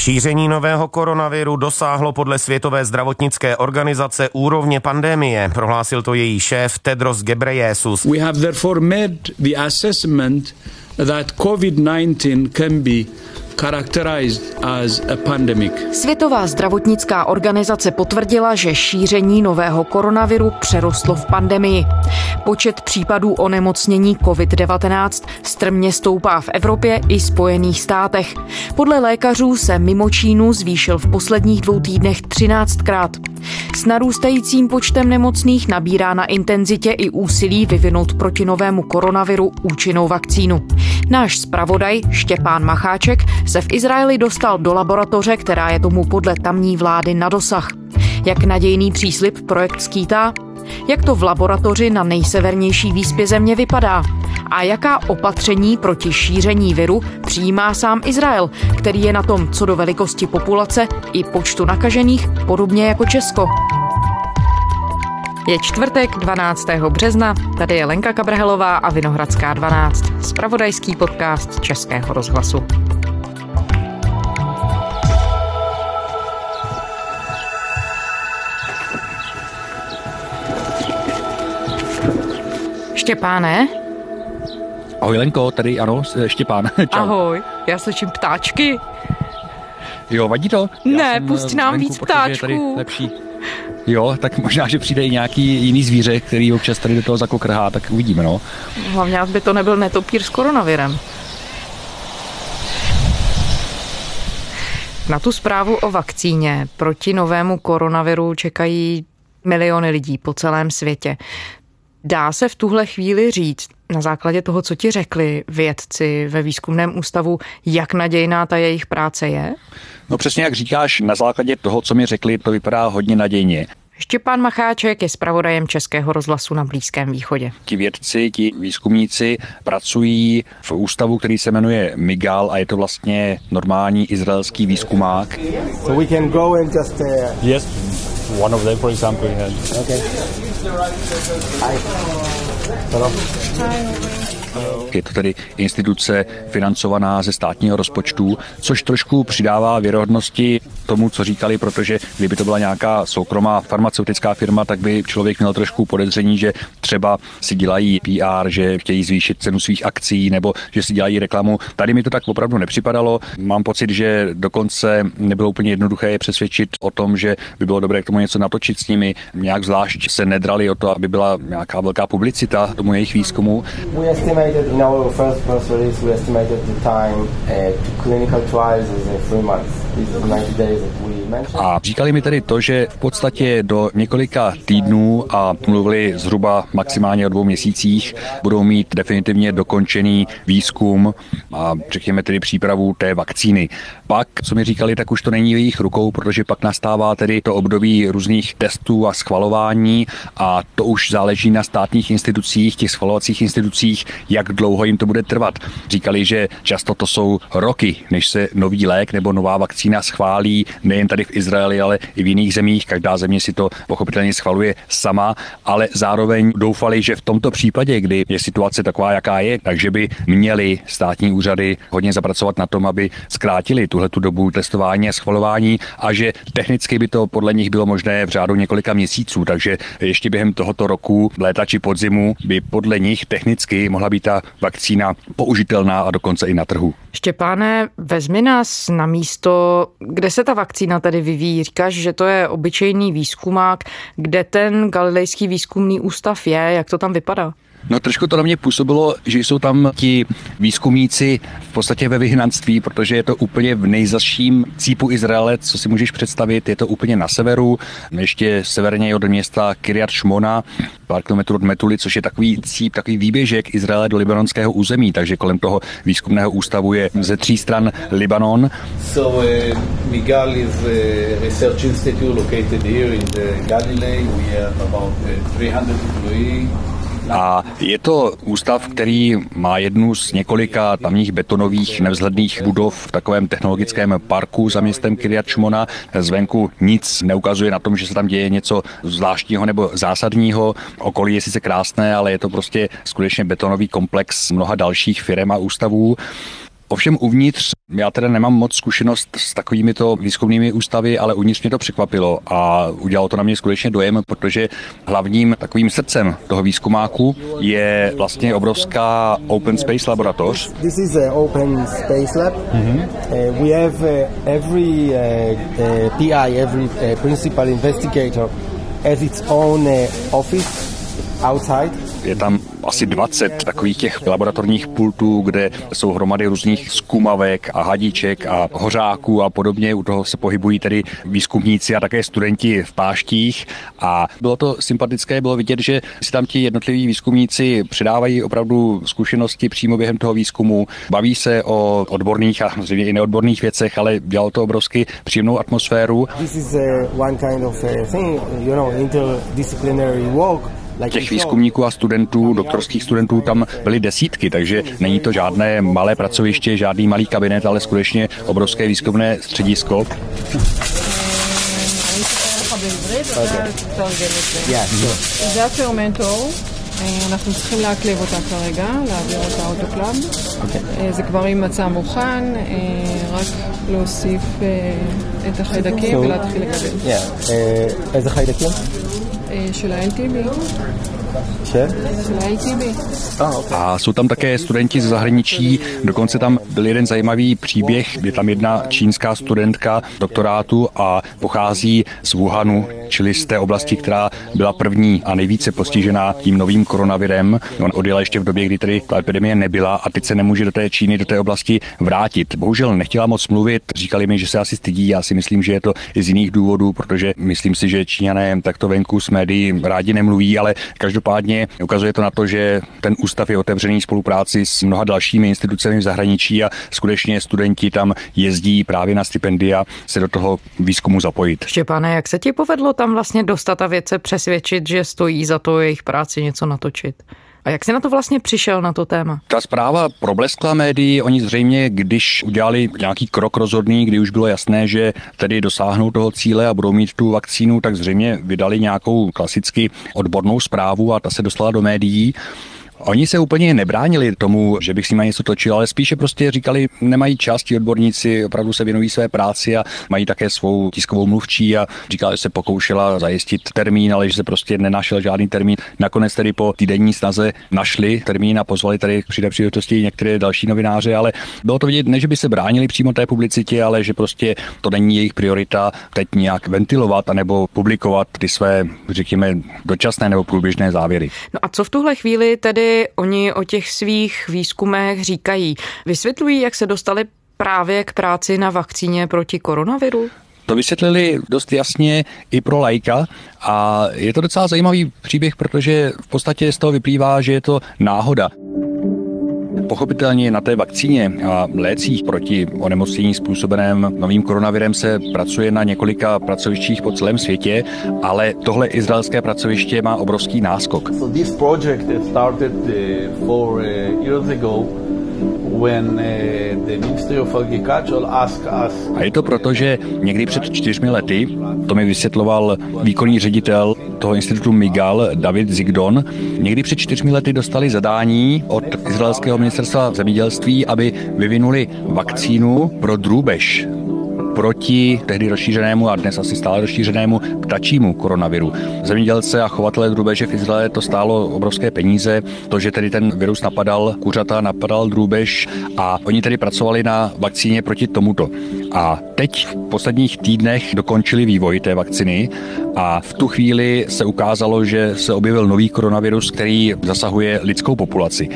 Šíření nového koronaviru dosáhlo podle Světové zdravotnické organizace úrovně pandemie, prohlásil to její šéf Tedros Ghebreyesus. We have therefore made the assessment that COVID-19 can be Světová zdravotnická organizace potvrdila, že šíření nového koronaviru přerostlo v pandemii. Počet případů onemocnění COVID-19 strmě stoupá v Evropě i Spojených státech. Podle lékařů se mimo Čínu zvýšil v posledních dvou týdnech 13krát. S narůstajícím počtem nemocných nabírá na intenzitě i úsilí vyvinout proti novému koronaviru účinnou vakcínu. Náš zpravodaj Štěpán Macháček se v Izraeli dostal do laboratoře, která je tomu podle tamní vlády na dosah. Jak nadějný příslip projekt skýtá? Jak to v laboratoři na nejsevernější výspě země vypadá? A jaká opatření proti šíření viru přijímá sám Izrael, který je na tom co do velikosti populace i počtu nakažených podobně jako Česko? Je čtvrtek 12. března, tady je Lenka Kabrhelová a Vinohradská 12, spravodajský podcast Českého rozhlasu. Štěpáne? Ahoj Lenko, tady ano, Štěpán. Čau. Ahoj, já slyším ptáčky. Jo, vadí to? Já ne, pusť nám venku, víc ptáčků. lepší. Jo, tak možná, že přijde i nějaký jiný zvíře, který občas tady do toho zakokrhá, tak uvidíme, no. Hlavně, aby to nebyl netopír s koronavirem. Na tu zprávu o vakcíně proti novému koronaviru čekají miliony lidí po celém světě. Dá se v tuhle chvíli říct, na základě toho, co ti řekli vědci ve výzkumném ústavu, jak nadějná ta jejich práce je? No přesně jak říkáš, na základě toho, co mi řekli, to vypadá hodně nadějně. Štěpán Macháček je zpravodajem Českého rozhlasu na Blízkém východě. Ti vědci, ti výzkumníci pracují v ústavu, který se jmenuje MIGAL a je to vlastně normální izraelský výzkumák. So we can go and just, uh... Yes, one of them, for example. Yeah. Okay. Je to tedy instituce financovaná ze státního rozpočtu, což trošku přidává věrohodnosti tomu, co říkali, protože kdyby to byla nějaká soukromá farmaceutická firma, tak by člověk měl trošku podezření, že třeba si dělají PR, že chtějí zvýšit cenu svých akcí nebo že si dělají reklamu. Tady mi to tak opravdu nepřipadalo. Mám pocit, že dokonce nebylo úplně jednoduché je přesvědčit o tom, že by bylo dobré k tomu něco natočit s nimi. Nějak zvlášť se nedrali o to, aby byla nějaká velká publicita tomu jejich výzkumu. We uh, clinical trials as uh, three months. This is 90 days a říkali mi tedy to, že v podstatě do několika týdnů a mluvili zhruba maximálně o dvou měsících budou mít definitivně dokončený výzkum a řekněme tedy přípravu té vakcíny. Pak, co mi říkali, tak už to není v jejich rukou, protože pak nastává tedy to období různých testů a schvalování a to už záleží na státních institucích, těch schvalovacích institucích, jak dlouho jim to bude trvat. Říkali, že často to jsou roky, než se nový lék nebo nová vakcína schválí, nejen tady v Izraeli, ale i v jiných zemích. Každá země si to pochopitelně schvaluje sama, ale zároveň doufali, že v tomto případě, kdy je situace taková, jaká je, takže by měli státní úřady hodně zapracovat na tom, aby zkrátili tuhle tu dobu testování a schvalování a že technicky by to podle nich bylo možné v řádu několika měsíců. Takže ještě během tohoto roku, léta či podzimu, by podle nich technicky mohla být ta vakcína použitelná a dokonce i na trhu. Štěpáne, vezmi nás na místo, kde se ta vakcína tedy vyvíjí. Říkáš, že to je obyčejný výzkumák. Kde ten Galilejský výzkumný ústav je? Jak to tam vypadá? No trošku to na mě působilo, že jsou tam ti výzkumníci v podstatě ve vyhnanství, protože je to úplně v nejzaším cípu Izraele, co si můžeš představit, je to úplně na severu, ještě severně od města Kiryat Shmona, pár kilometrů od Metuly, což je takový cíp, takový výběžek Izraele do libanonského území, takže kolem toho výzkumného ústavu je ze tří stran Libanon. So uh, Migal is a research institute located here in the Galilee. We have about 300 uh, employees a je to ústav, který má jednu z několika tamních betonových nevzhledných budov v takovém technologickém parku za městem Kiryat. Zvenku nic neukazuje na tom, že se tam děje něco zvláštního nebo zásadního. Okolí je sice krásné, ale je to prostě skutečně betonový komplex mnoha dalších firm a ústavů. Ovšem uvnitř, já teda nemám moc zkušenost s takovými to výzkumnými ústavy, ale uvnitř mě to překvapilo a udělalo to na mě skutečně dojem, protože hlavním takovým srdcem toho výzkumáku je vlastně obrovská Open Space laboratoř. This is open space lab. Mm-hmm. We have uh, every uh, PI, every principal investigator has its own office outside je tam asi 20 takových těch laboratorních pultů, kde jsou hromady různých zkumavek a hadiček a hořáků a podobně. U toho se pohybují tedy výzkumníci a také studenti v páštích. A bylo to sympatické, bylo vidět, že si tam ti jednotliví výzkumníci předávají opravdu zkušenosti přímo během toho výzkumu. Baví se o odborných a zřejmě i neodborných věcech, ale dělalo to obrovsky příjemnou atmosféru. This is one kind of uh, thing, you know, interdisciplinary work Těch výzkumníků a studentů, doktorských studentů tam byly desítky, takže není to žádné malé pracoviště, žádný malý kabinet, ale skutečně obrovské výzkumné středisko. אנחנו צריכים להקליב אותה כרגע, להעביר אותה אוטוקלאב. Okay. זה כבר עם מצע מוכן, רק להוסיף את החיידקים ולהתחיל לגדל. איזה חיידקים? אה, של ה-LTV ה-LTB. A jsou tam také studenti ze zahraničí, dokonce tam byl jeden zajímavý příběh, je tam jedna čínská studentka doktorátu a pochází z Wuhanu, čili z té oblasti, která byla první a nejvíce postižená tím novým koronavirem. On odjela ještě v době, kdy tedy ta epidemie nebyla a teď se nemůže do té Číny, do té oblasti vrátit. Bohužel nechtěla moc mluvit, říkali mi, že se asi stydí, já si myslím, že je to i z jiných důvodů, protože myslím si, že Číňané takto venku s médií rádi nemluví, ale každopádně ukazuje to na to, že ten ústav je otevřený spolupráci s mnoha dalšími institucemi v zahraničí a skutečně studenti tam jezdí právě na stipendia se do toho výzkumu zapojit. Štěpáne, jak se ti povedlo tam vlastně dostat a věce přesvědčit, že stojí za to jejich práci něco natočit? A jak jsi na to vlastně přišel, na to téma? Ta zpráva probleskla médií, oni zřejmě, když udělali nějaký krok rozhodný, kdy už bylo jasné, že tedy dosáhnou toho cíle a budou mít tu vakcínu, tak zřejmě vydali nějakou klasicky odbornou zprávu a ta se dostala do médií. Oni se úplně nebránili tomu, že bych s nimi něco točil, ale spíše prostě říkali, nemají čas, ti odborníci opravdu se věnují své práci a mají také svou tiskovou mluvčí a říkala, že se pokoušela zajistit termín, ale že se prostě nenašel žádný termín. Nakonec tedy po týdenní snaze našli termín a pozvali tady při příležitosti některé další novináře, ale bylo to vidět, ne, že by se bránili přímo té publicitě, ale že prostě to není jejich priorita teď nějak ventilovat anebo publikovat ty své, řekněme, dočasné nebo průběžné závěry. No a co v tuhle chvíli tedy oni o těch svých výzkumech říkají? Vysvětlují, jak se dostali právě k práci na vakcíně proti koronaviru? To vysvětlili dost jasně i pro lajka a je to docela zajímavý příběh, protože v podstatě z toho vyplývá, že je to náhoda. Pochopitelně na té vakcíně a lécích proti onemocnění způsobeném novým koronavirem se pracuje na několika pracovištích po celém světě, ale tohle izraelské pracoviště má obrovský náskok. So this project started uh, four uh, years ago uh. A je to proto, že někdy před čtyřmi lety, to mi vysvětloval výkonný ředitel toho institutu Migal, David Zigdon, někdy před čtyřmi lety dostali zadání od izraelského ministerstva zemědělství, aby vyvinuli vakcínu pro drůbež proti tehdy rozšířenému a dnes asi stále rozšířenému ptačímu koronaviru. Zemědělce a chovatele drůbeže v Izraeli to stálo obrovské peníze, to, že tedy ten virus napadal kuřata, napadal drůbež a oni tedy pracovali na vakcíně proti tomuto. A teď v posledních týdnech dokončili vývoj té vakciny a v tu chvíli se ukázalo, že se objevil nový koronavirus, který zasahuje lidskou populaci.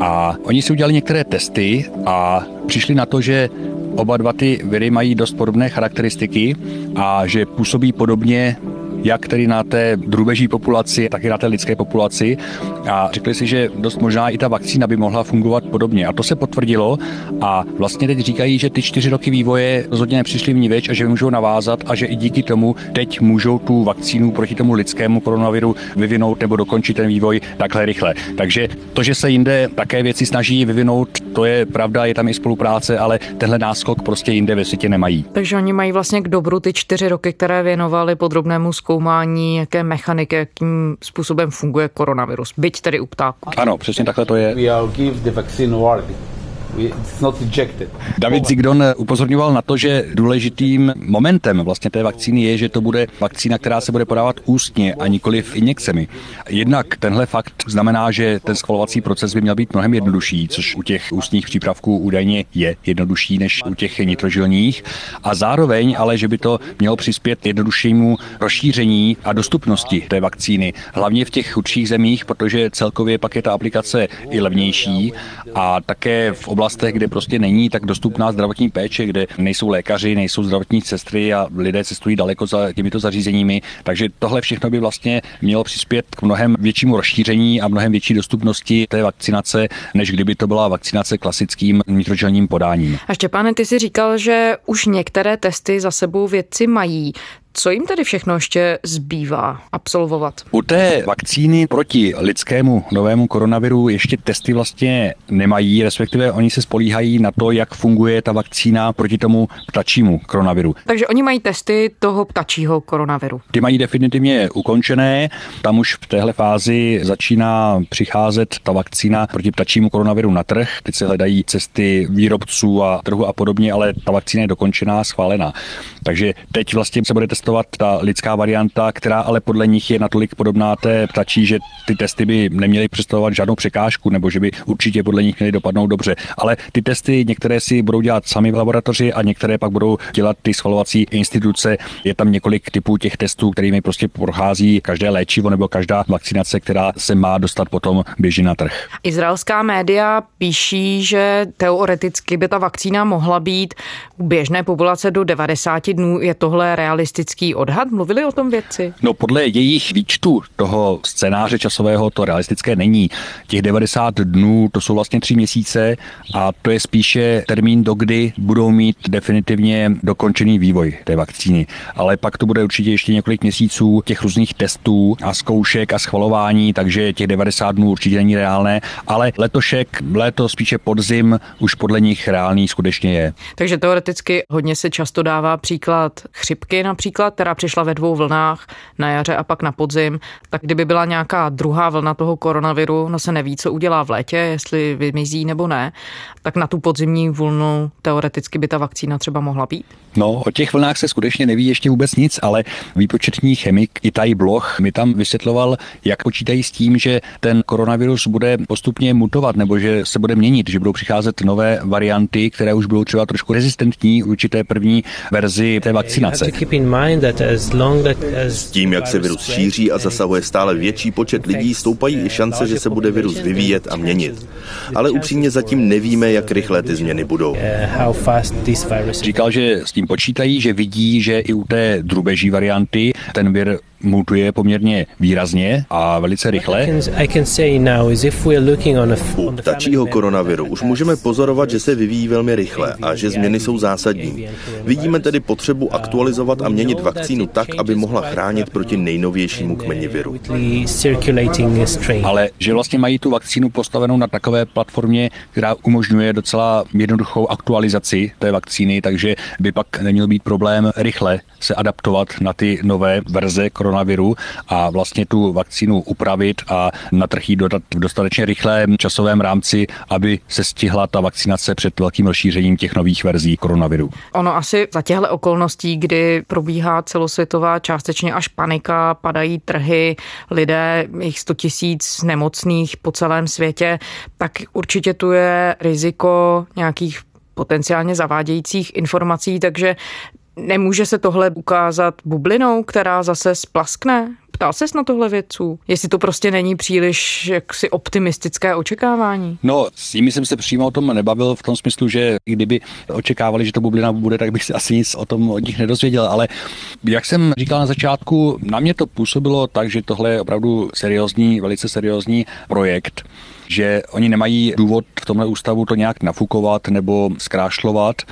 A oni si udělali některé testy a přišli na to, že Oba dva ty viry mají dost podobné charakteristiky a že působí podobně jak tedy na té drůbeží populaci, tak i na té lidské populaci. A řekli si, že dost možná i ta vakcína by mohla fungovat podobně. A to se potvrdilo a vlastně teď říkají, že ty čtyři roky vývoje rozhodně nepřišly v ní věč a že můžou navázat a že i díky tomu teď můžou tu vakcínu proti tomu lidskému koronaviru vyvinout nebo dokončit ten vývoj takhle rychle. Takže to, že se jinde také věci snaží vyvinout, to je pravda, je tam i spolupráce, ale tenhle náskok prostě jinde ve světě nemají. Takže oni mají vlastně k dobru ty čtyři roky, které věnovali podrobnému zkoumání, jaké mechaniky, jakým způsobem funguje koronavirus, byť tedy u ptáků. Ano, přesně takhle to je. David Zigdon upozorňoval na to, že důležitým momentem vlastně té vakcíny je, že to bude vakcína, která se bude podávat ústně a nikoli v injekcemi. Jednak tenhle fakt znamená, že ten schvalovací proces by měl být mnohem jednodušší, což u těch ústních přípravků údajně je jednodušší než u těch nitrožilních. A zároveň ale, že by to mělo přispět jednoduššímu rozšíření a dostupnosti té vakcíny, hlavně v těch chudších zemích, protože celkově pak je ta aplikace i levnější a také v oblastech, kde prostě není tak dostupná zdravotní péče, kde nejsou lékaři, nejsou zdravotní sestry a lidé cestují daleko za těmito zařízeními. Takže tohle všechno by vlastně mělo přispět k mnohem většímu rozšíření a mnohem větší dostupnosti té vakcinace, než kdyby to byla vakcinace klasickým nitrogenním podáním. A Štěpáne, ty si říkal, že už některé testy za sebou vědci mají. Co jim tedy všechno ještě zbývá absolvovat? U té vakcíny proti lidskému novému koronaviru ještě testy vlastně nemají, respektive oni se spolíhají na to, jak funguje ta vakcína proti tomu ptačímu koronaviru. Takže oni mají testy toho ptačího koronaviru. Ty mají definitivně ukončené. Tam už v téhle fázi začíná přicházet ta vakcína proti ptačímu koronaviru na trh. Teď se hledají cesty výrobců a trhu a podobně, ale ta vakcína je dokončená, schválená. Takže teď vlastně se bude testovat ta lidská varianta, která ale podle nich je natolik podobná té ptačí, že ty testy by neměly představovat žádnou překážku, nebo že by určitě podle nich měly dopadnout dobře. Ale ty testy některé si budou dělat sami v laboratoři a některé pak budou dělat ty schvalovací instituce. Je tam několik typů těch testů, kterými prostě prochází každé léčivo nebo každá vakcinace, která se má dostat potom běžně na trh. Izraelská média píší, že teoreticky by ta vakcína mohla být u běžné populace do 90 dnů. Je tohle realistický odhad? Mluvili o tom vědci? No podle jejich výčtu toho scénáře časového to realistické není. Těch 90 dnů to jsou vlastně tři měsíce a to je spíše termín, do kdy budou mít definitivně dokončený vývoj té vakcíny. Ale pak to bude určitě ještě několik měsíců těch různých testů a zkoušek a schvalování, takže těch 90 dnů určitě není reálné, ale letošek, léto spíše podzim už podle nich reálný skutečně je. Takže teoreticky hodně se často dává příklad chřipky například, která přišla ve dvou vlnách na jaře a pak na podzim. Tak kdyby byla nějaká druhá vlna toho koronaviru, no se neví, co udělá v létě, jestli vymizí nebo ne, tak na tu podzimní vlnu teoreticky by ta vakcína třeba mohla být? No, o těch vlnách se skutečně neví ještě vůbec nic, ale výpočetní chemik Itaj Bloch mi tam vysvětloval, jak počítají s tím, že ten koronavirus bude postupně mutovat nebo že se bude měnit, že budou přicházet nové varianty, které už budou třeba trošku rezistentní určité první verzi té vakcinace. S tím, jak se virus šíří a zasahuje stále větší počet lidí, stoupají i šance, že se bude virus vyvíjet a měnit. Ale upřímně zatím nevíme, jak rychle ty změny budou. Říkal, že s tím počítají, že vidí, že i u té drubeží varianty ten vir mutuje poměrně výrazně a velice rychle. U ptačího koronaviru už můžeme pozorovat, že se vyvíjí velmi rychle a že změny jsou zásadní. Vidíme tedy potřebu aktualizovat a měnit vakcínu tak, aby mohla chránit proti nejnovějšímu kmeni viru. Ale že vlastně mají tu vakcínu postavenou na takové platformě, která umožňuje docela jednoduchou aktualizaci té vakcíny, takže by pak neměl být problém rychle se adaptovat na ty nové verze koronaviru a vlastně tu vakcínu upravit a na trh dodat v dostatečně rychlém časovém rámci, aby se stihla ta vakcinace před velkým rozšířením těch nových verzí koronaviru. Ono asi za těchto okolností, kdy probíhá celosvětová částečně až panika, padají trhy, lidé, jich 100 tisíc nemocných po celém světě, tak určitě tu je riziko nějakých potenciálně zavádějících informací, takže Nemůže se tohle ukázat bublinou, která zase splaskne? Ptal ses na tohle vědců? Jestli to prostě není příliš jaksi optimistické očekávání? No, s nimi jsem se přímo o tom nebavil v tom smyslu, že kdyby očekávali, že to bublina bude, tak bych si asi nic o tom od nich nedozvěděl. Ale jak jsem říkal na začátku, na mě to působilo tak, že tohle je opravdu seriózní, velice seriózní projekt že oni nemají důvod v tomhle ústavu to nějak nafukovat nebo zkrášlovat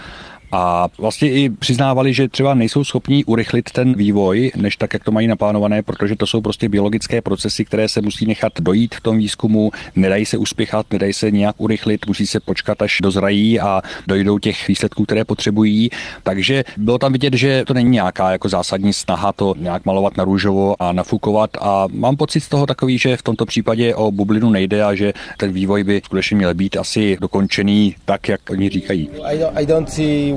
A vlastně i přiznávali, že třeba nejsou schopní urychlit ten vývoj, než tak, jak to mají naplánované, protože to jsou prostě biologické procesy, které se musí nechat dojít v tom výzkumu, nedají se uspěchat, nedají se nějak urychlit, musí se počkat, až dozrají a dojdou těch výsledků, které potřebují. Takže bylo tam vidět, že to není nějaká jako zásadní snaha to nějak malovat na růžovo a nafukovat a mám pocit z toho takový, že v tomto případě o bublinu nejde a že ten vývoj by skutečně měl být asi dokončený tak, jak oni říkají. I don't see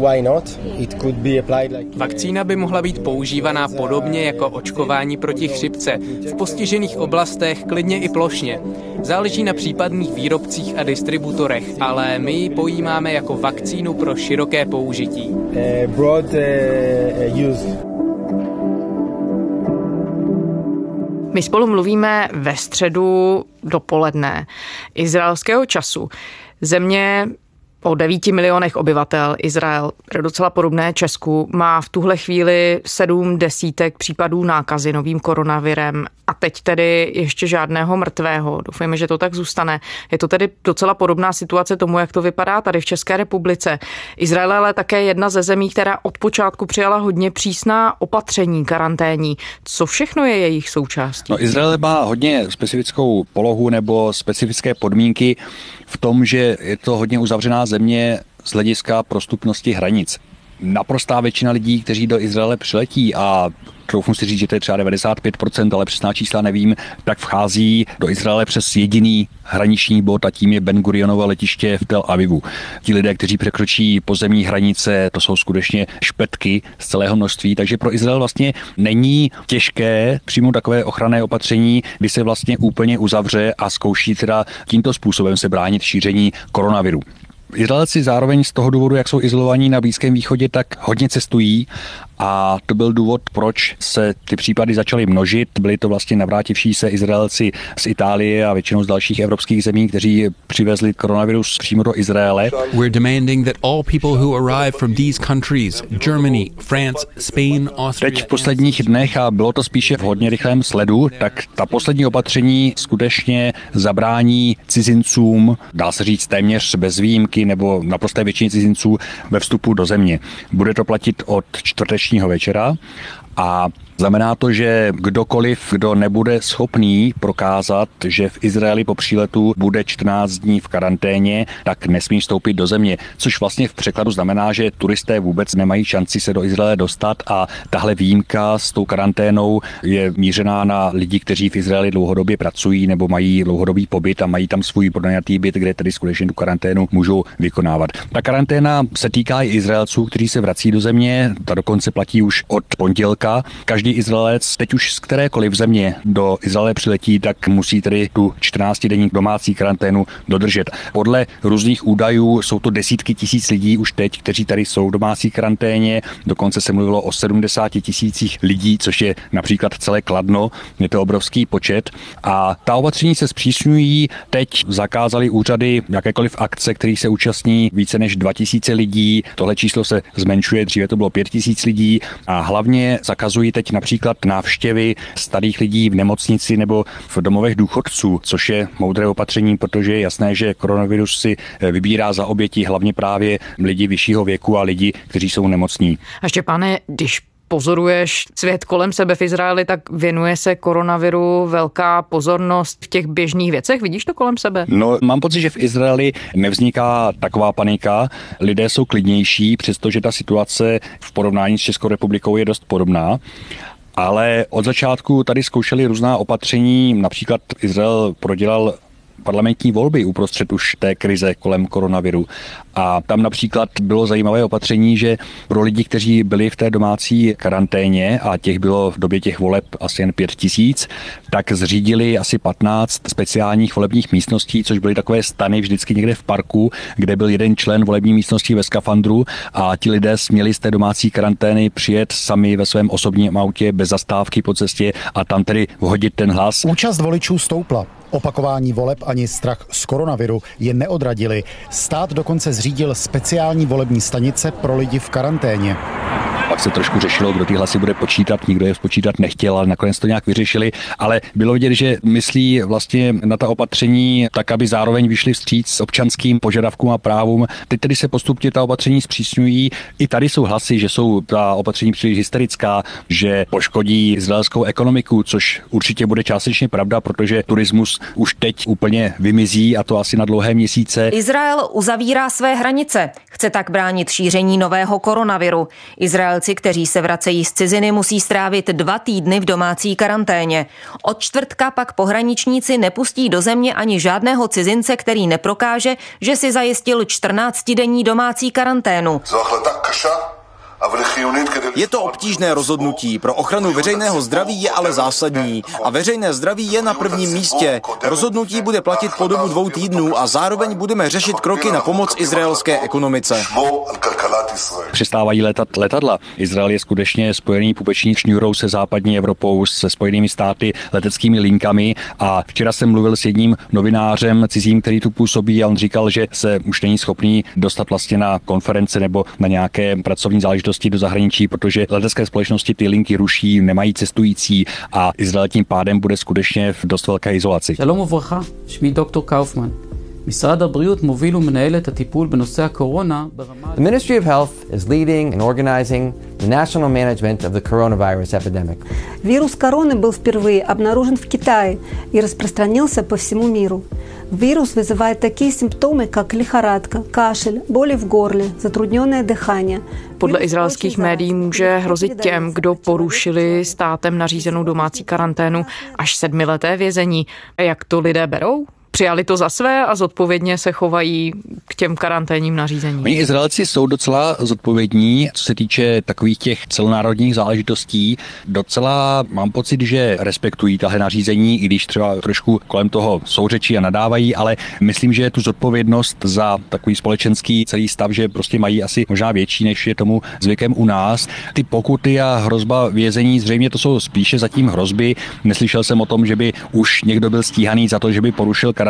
Vakcína by mohla být používaná podobně jako očkování proti chřipce v postižených oblastech, klidně i plošně. Záleží na případných výrobcích a distributorech, ale my ji pojímáme jako vakcínu pro široké použití. broad use. My spolu mluvíme ve středu dopoledne izraelského času. Země o 9 milionech obyvatel Izrael, docela podobné Česku, má v tuhle chvíli sedm desítek případů nákazy novým koronavirem a teď tedy ještě žádného mrtvého. Doufujeme, že to tak zůstane. Je to tedy docela podobná situace tomu, jak to vypadá tady v České republice. Izrael ale také jedna ze zemí, která od počátku přijala hodně přísná opatření karanténní. Co všechno je jejich součástí? No, Izrael má hodně specifickou polohu nebo specifické podmínky v tom, že je to hodně uzavřená země z hlediska prostupnosti hranic. Naprostá většina lidí, kteří do Izraele přiletí a troufnu si říct, že to je třeba 95%, ale přesná čísla nevím, tak vchází do Izraele přes jediný hraniční bod a tím je Ben Gurionova letiště v Tel Avivu. Ti lidé, kteří překročí pozemní hranice, to jsou skutečně špetky z celého množství, takže pro Izrael vlastně není těžké přijmout takové ochranné opatření, kdy se vlastně úplně uzavře a zkouší teda tímto způsobem se bránit šíření koronaviru. Izraelci zároveň z toho důvodu, jak jsou izolovaní na Blízkém východě, tak hodně cestují a to byl důvod, proč se ty případy začaly množit. Byli to vlastně navrátivší se Izraelci z Itálie a většinou z dalších evropských zemí, kteří přivezli koronavirus přímo do Izraele. We're demanding that all people who arrive from these countries, Germany, France, Spain, Austria... Teď v posledních dnech, a bylo to spíše v hodně rychlém sledu, tak ta poslední opatření skutečně zabrání cizincům, dá se říct téměř bez výjimky, nebo naprosté většině cizinců ve vstupu do země. Bude to platit od čtvrteční dnešního večera. A Znamená to, že kdokoliv, kdo nebude schopný prokázat, že v Izraeli po příletu bude 14 dní v karanténě, tak nesmí vstoupit do země, což vlastně v překladu znamená, že turisté vůbec nemají šanci se do Izraele dostat a tahle výjimka s tou karanténou je mířená na lidi, kteří v Izraeli dlouhodobě pracují nebo mají dlouhodobý pobyt a mají tam svůj pronajatý byt, kde tedy skutečně tu karanténu můžou vykonávat. Ta karanténa se týká i Izraelců, kteří se vrací do země, ta dokonce platí už od pondělka. Každý každý Izraelec, teď už z kterékoliv země do Izraele přiletí, tak musí tedy tu 14-denní domácí karanténu dodržet. Podle různých údajů jsou to desítky tisíc lidí už teď, kteří tady jsou v domácí karanténě. Dokonce se mluvilo o 70 tisících lidí, což je například celé Kladno. Je to obrovský počet. A ta opatření se zpřísňují. Teď zakázali úřady jakékoliv akce, kterých se účastní více než 2000 lidí. Tohle číslo se zmenšuje, dříve to bylo 5000 lidí. A hlavně zakazují teď například návštěvy starých lidí v nemocnici nebo v domovech důchodců, což je moudré opatření, protože je jasné, že koronavirus si eh, vybírá za oběti hlavně právě lidi vyššího věku a lidi, kteří jsou nemocní. A Štěpáne, když pozoruješ svět kolem sebe v Izraeli, tak věnuje se koronaviru velká pozornost v těch běžných věcech? Vidíš to kolem sebe? No, mám pocit, že v Izraeli nevzniká taková panika. Lidé jsou klidnější, přestože ta situace v porovnání s Českou republikou je dost podobná. Ale od začátku tady zkoušeli různá opatření, například Izrael prodělal parlamentní volby uprostřed už té krize kolem koronaviru. A tam například bylo zajímavé opatření, že pro lidi, kteří byli v té domácí karanténě a těch bylo v době těch voleb asi jen pět tisíc, tak zřídili asi 15 speciálních volebních místností, což byly takové stany vždycky někde v parku, kde byl jeden člen volební místnosti ve skafandru a ti lidé směli z té domácí karantény přijet sami ve svém osobním autě bez zastávky po cestě a tam tedy vhodit ten hlas. Účast voličů stoupla. Opakování voleb ani strach z koronaviru je neodradili. Stát dokonce zřídil speciální volební stanice pro lidi v karanténě. Se trošku řešilo, kdo ty hlasy bude počítat, nikdo je spočítat nechtěl, ale nakonec to nějak vyřešili. Ale bylo vidět, že myslí vlastně na ta opatření tak, aby zároveň vyšli vstříc občanským požadavkům a právům. Teď tedy se postupně ta opatření zpřísňují. I tady jsou hlasy, že jsou ta opatření příliš hysterická, že poškodí izraelskou ekonomiku, což určitě bude částečně pravda, protože turismus už teď úplně vymizí a to asi na dlouhé měsíce. Izrael uzavírá své hranice. Chce tak bránit šíření nového koronaviru. Izraelci, kteří se vracejí z ciziny, musí strávit dva týdny v domácí karanténě. Od čtvrtka pak pohraničníci nepustí do země ani žádného cizince, který neprokáže, že si zajistil 14-denní domácí karanténu. Je to obtížné rozhodnutí, pro ochranu veřejného zdraví je ale zásadní a veřejné zdraví je na prvním místě. Rozhodnutí bude platit po dobu dvou týdnů a zároveň budeme řešit kroky na pomoc izraelské ekonomice. Přistávají letat letadla. Izrael je skutečně spojený pupeční šňůrou se západní Evropou, se spojenými státy, leteckými linkami a včera jsem mluvil s jedním novinářem cizím, který tu působí a on říkal, že se už není schopný dostat vlastně na konference nebo na nějaké pracovní záležitosti příležitosti do zahraničí, protože letecké společnosti ty linky ruší, nemají cestující a Izrael tím pádem bude skutečně v dost velké izolaci. Shalom uvracha, šmí doktor Kaufmann. The Ministry of Health is leading and organizing the national management of the coronavirus epidemic. Вирус короны был впервые обнаружен в Китае и распространился по всему миру. Вирус вызывает такие симптомы, как лихорадка, кашель, боли в горле, затрудненное дыхание. Podle izraelských médií může hrozit těm, kdo porušili státem nařízenou domácí karanténu až sedmileté vězení. Jak to lidé berou? Přijali to za své a zodpovědně se chovají k těm karanténním nařízením. Oni Izraelci jsou docela zodpovědní, co se týče takových těch celonárodních záležitostí. Docela mám pocit, že respektují tahle nařízení, i když třeba trošku kolem toho souřečí a nadávají, ale myslím, že tu zodpovědnost za takový společenský celý stav, že prostě mají asi možná větší, než je tomu zvykem u nás. Ty pokuty a hrozba vězení, zřejmě to jsou spíše zatím hrozby. Neslyšel jsem o tom, že by už někdo byl stíhaný za to, že by porušil karanténu,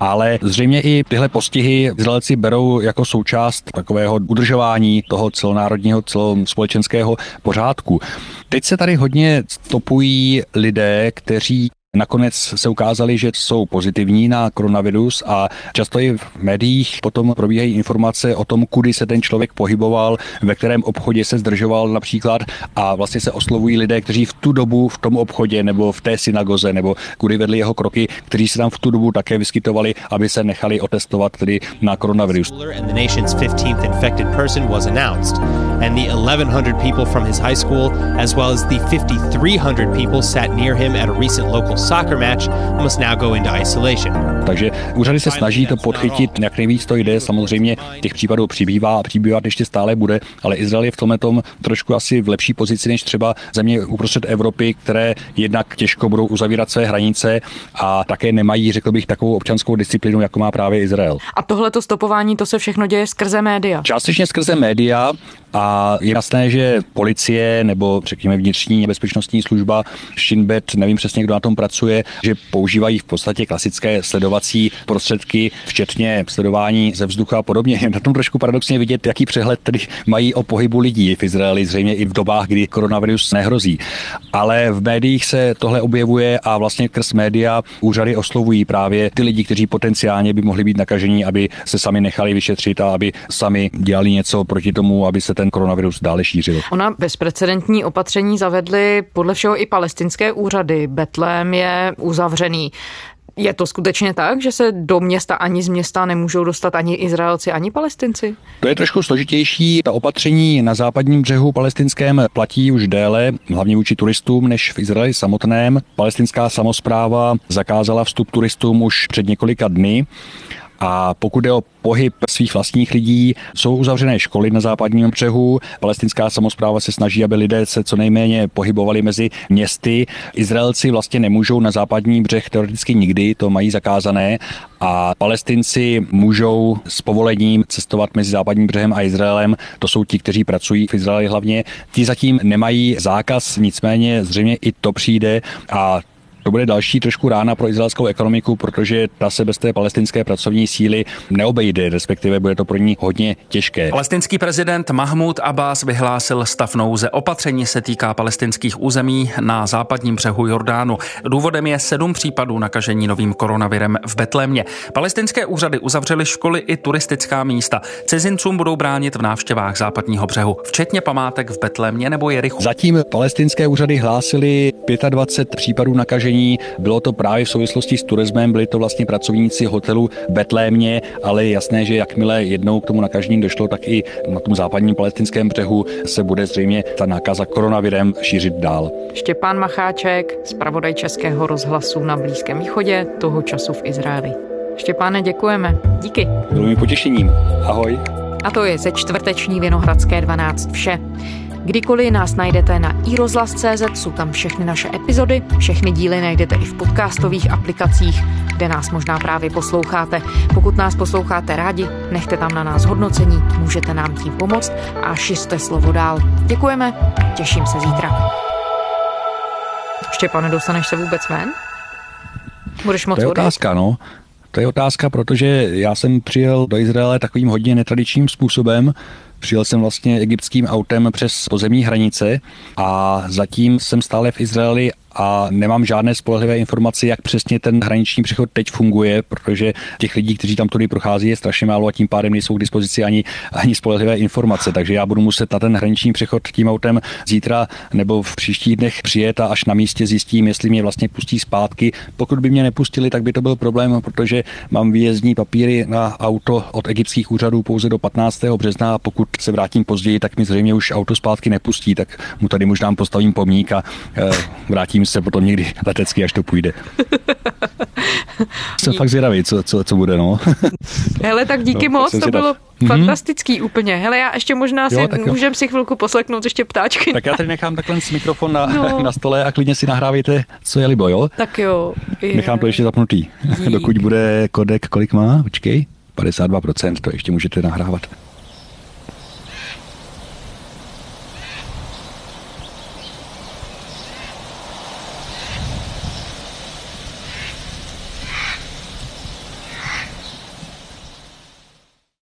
ale zřejmě i tyhle postihy Izraelci berou jako součást takového udržování toho celonárodního, celospolečenského pořádku. Teď se tady hodně stopují lidé, kteří Nakonec se ukázali, že jsou pozitivní na koronavirus a často i v médiích potom probíhají informace o tom, kudy se ten člověk pohyboval, ve kterém obchodě se zdržoval například a vlastně se oslovují lidé, kteří v tu dobu v tom obchodě nebo v té synagoze nebo kudy vedli jeho kroky, kteří se tam v tu dobu také vyskytovali, aby se nechali otestovat tedy na koronavirus. And the 1100 people from his high school, as well as the 5,300 people sat near him at a recent local soccer match must now go into isolation. Takže úřady se snaží to podchytit, jak nejvíc to jde. Samozřejmě těch případů přibývá a přibývat ještě stále bude, ale Izrael je v tomhle tom trošku asi v lepší pozici než třeba země uprostřed Evropy, které jednak těžko budou uzavírat své hranice a také nemají, řekl bych, takovou občanskou disciplínu, jako má právě Izrael. A tohleto stopování, to se všechno děje skrze média. Částečně skrze média a je jasné, že policie nebo řekněme vnitřní bezpečnostní služba Shinbet, nevím přesně, kdo na tom pracuje, že používají v podstatě klasické sledovací prostředky, včetně sledování ze vzduchu a podobně. Na tom trošku paradoxně vidět, jaký přehled tedy mají o pohybu lidí v Izraeli, zřejmě i v dobách, kdy koronavirus nehrozí. Ale v médiích se tohle objevuje a vlastně krz média úřady oslovují právě ty lidi, kteří potenciálně by mohli být nakažení, aby se sami nechali vyšetřit a aby sami dělali něco proti tomu, aby se ten koronavirus dále šířil. Ona bezprecedentní opatření zavedly podle všeho i palestinské úřady. Betlém je uzavřený. Je to skutečně tak, že se do města ani z města nemůžou dostat ani Izraelci, ani Palestinci? To je trošku složitější. Ta opatření na západním břehu palestinském platí už déle, hlavně vůči turistům, než v Izraeli samotném. Palestinská samozpráva zakázala vstup turistům už před několika dny. A pokud jde o pohyb svých vlastních lidí, jsou uzavřené školy na západním břehu. Palestinská samozpráva se snaží, aby lidé se co nejméně pohybovali mezi městy. Izraelci vlastně nemůžou na západní břeh teoreticky nikdy, to mají zakázané. A palestinci můžou s povolením cestovat mezi západním břehem a Izraelem. To jsou ti, kteří pracují v Izraeli hlavně. Ti zatím nemají zákaz, nicméně zřejmě i to přijde a To bude další trošku rána pro izraelskou ekonomiku, protože ta se bez té palestinské pracovní síly neobejde, respektive bude to pro ní hodně těžké. Palestinský prezident Mahmud Abbas vyhlásil stav nouze. Opatření se týká palestinských území na západním břehu Jordánu. Důvodem je sedm případů nakažení novým koronavirem v Betlémě. Palestinské úřady uzavřely školy i turistická místa. Cizincům budou bránit v návštěvách západního břehu, včetně památek v Betlémě nebo Jerichu. Zatím palestinské úřady hlásily 25 případů nakažení. Bylo to právě v souvislosti s turismem, byli to vlastně pracovníci hotelu Betlémě, ale je jasné, že jakmile jednou k tomu nakažení došlo, tak i na tom západním palestinském břehu se bude zřejmě ta nákaza koronavirem šířit dál. Štěpán Macháček, zpravodaj Českého rozhlasu na Blízkém východě, toho času v Izraeli. Štěpáne, děkujeme. Díky. Bylo mi potěšením. Ahoj. A to je ze čtvrteční Vinohradské 12 vše. Kdykoliv nás najdete na iRozhlas.cz, jsou tam všechny naše epizody, všechny díly najdete i v podcastových aplikacích, kde nás možná právě posloucháte. Pokud nás posloucháte rádi, nechte tam na nás hodnocení, můžete nám tím pomoct a šiřte slovo dál. Děkujeme, těším se zítra. Štěpane, dostaneš se vůbec ven? Budeš moc To je odejít? otázka, no. To je otázka, protože já jsem přijel do Izraele takovým hodně netradičním způsobem. Přijel jsem vlastně egyptským autem přes pozemní hranice a zatím jsem stále v Izraeli a nemám žádné spolehlivé informace, jak přesně ten hraniční přechod teď funguje, protože těch lidí, kteří tam tudy prochází, je strašně málo a tím pádem nejsou k dispozici ani, ani spolehlivé informace. Takže já budu muset na ten hraniční přechod tím autem zítra nebo v příštích dnech přijet a až na místě zjistím, jestli mě vlastně pustí zpátky. Pokud by mě nepustili, tak by to byl problém, protože mám výjezdní papíry na auto od egyptských úřadů pouze do 15. března a pokud se vrátím později, tak mi zřejmě už auto zpátky nepustí, tak mu tady možná postavím pomník a eh, vrátím se potom někdy letecky, až to půjde. Jsem fakt zvědavý, co, co, co bude, no. Hele, tak díky No, moc, to zvědav. bylo Mhm. fantastický úplně. Hele, já ještě možná si, Jo, tak jo. můžem si chvilku poslechnout ještě ptáčky. Tak já tady nechám takhle mikrofon na, No. na stole a klidně si nahrávejte, co je libo, jo? Tak jo. je. Nechám to ještě zapnutý. Dokud bude kodek, kolik má? Počkej. 52%, to ještě můžete nahrávat.